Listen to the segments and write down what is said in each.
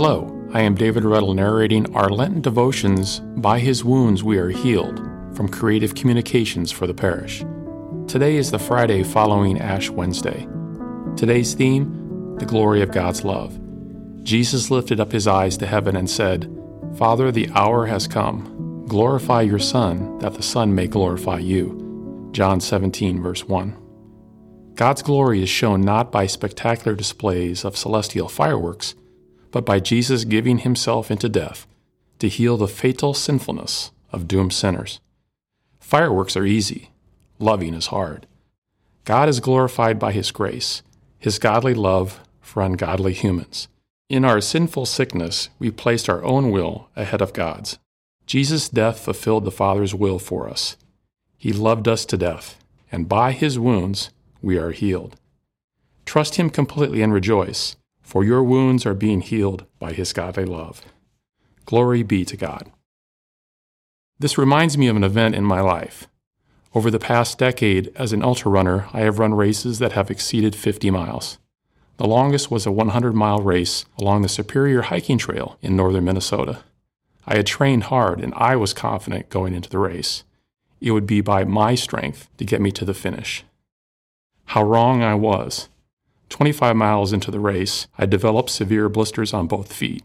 Hello, I am David Reddel narrating our Lenten devotions, By His Wounds We Are Healed, from Creative Communications for the Parish. Today is the Friday following Ash Wednesday. Today's theme The Glory of God's Love. Jesus lifted up his eyes to heaven and said, Father, the hour has come. Glorify your Son, that the Son may glorify you. John 17, verse 1. God's glory is shown not by spectacular displays of celestial fireworks, but by Jesus giving himself into death to heal the fatal sinfulness of doomed sinners. Fireworks are easy, loving is hard. God is glorified by his grace, his godly love for ungodly humans. In our sinful sickness, we placed our own will ahead of God's. Jesus' death fulfilled the Father's will for us. He loved us to death, and by his wounds, we are healed. Trust Him completely and rejoice, for your wounds are being healed by His godly love. Glory be to God. This reminds me of an event in my life. Over the past decade, as an ultra runner, I have run races that have exceeded 50 miles. The longest was a 100 mile race along the Superior Hiking Trail in northern Minnesota. I had trained hard and I was confident going into the race. It would be by my strength to get me to the finish. How wrong I was. 25 miles into the race, I developed severe blisters on both feet.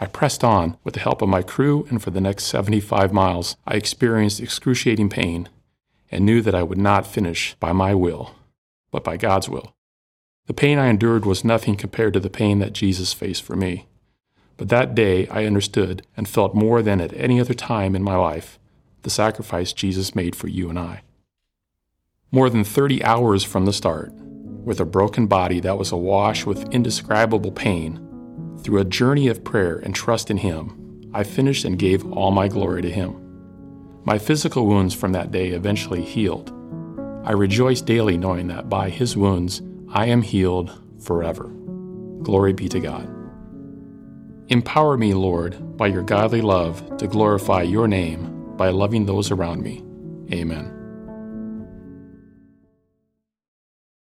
I pressed on with the help of my crew, and for the next 75 miles, I experienced excruciating pain and knew that I would not finish by my will, but by God's will. The pain I endured was nothing compared to the pain that Jesus faced for me. But that day I understood and felt more than at any other time in my life the sacrifice Jesus made for you and I. More than 30 hours from the start, with a broken body that was awash with indescribable pain, through a journey of prayer and trust in Him, I finished and gave all my glory to Him. My physical wounds from that day eventually healed. I rejoice daily knowing that by His wounds I am healed forever. Glory be to God. Empower me, Lord, by your godly love to glorify your name by loving those around me. Amen.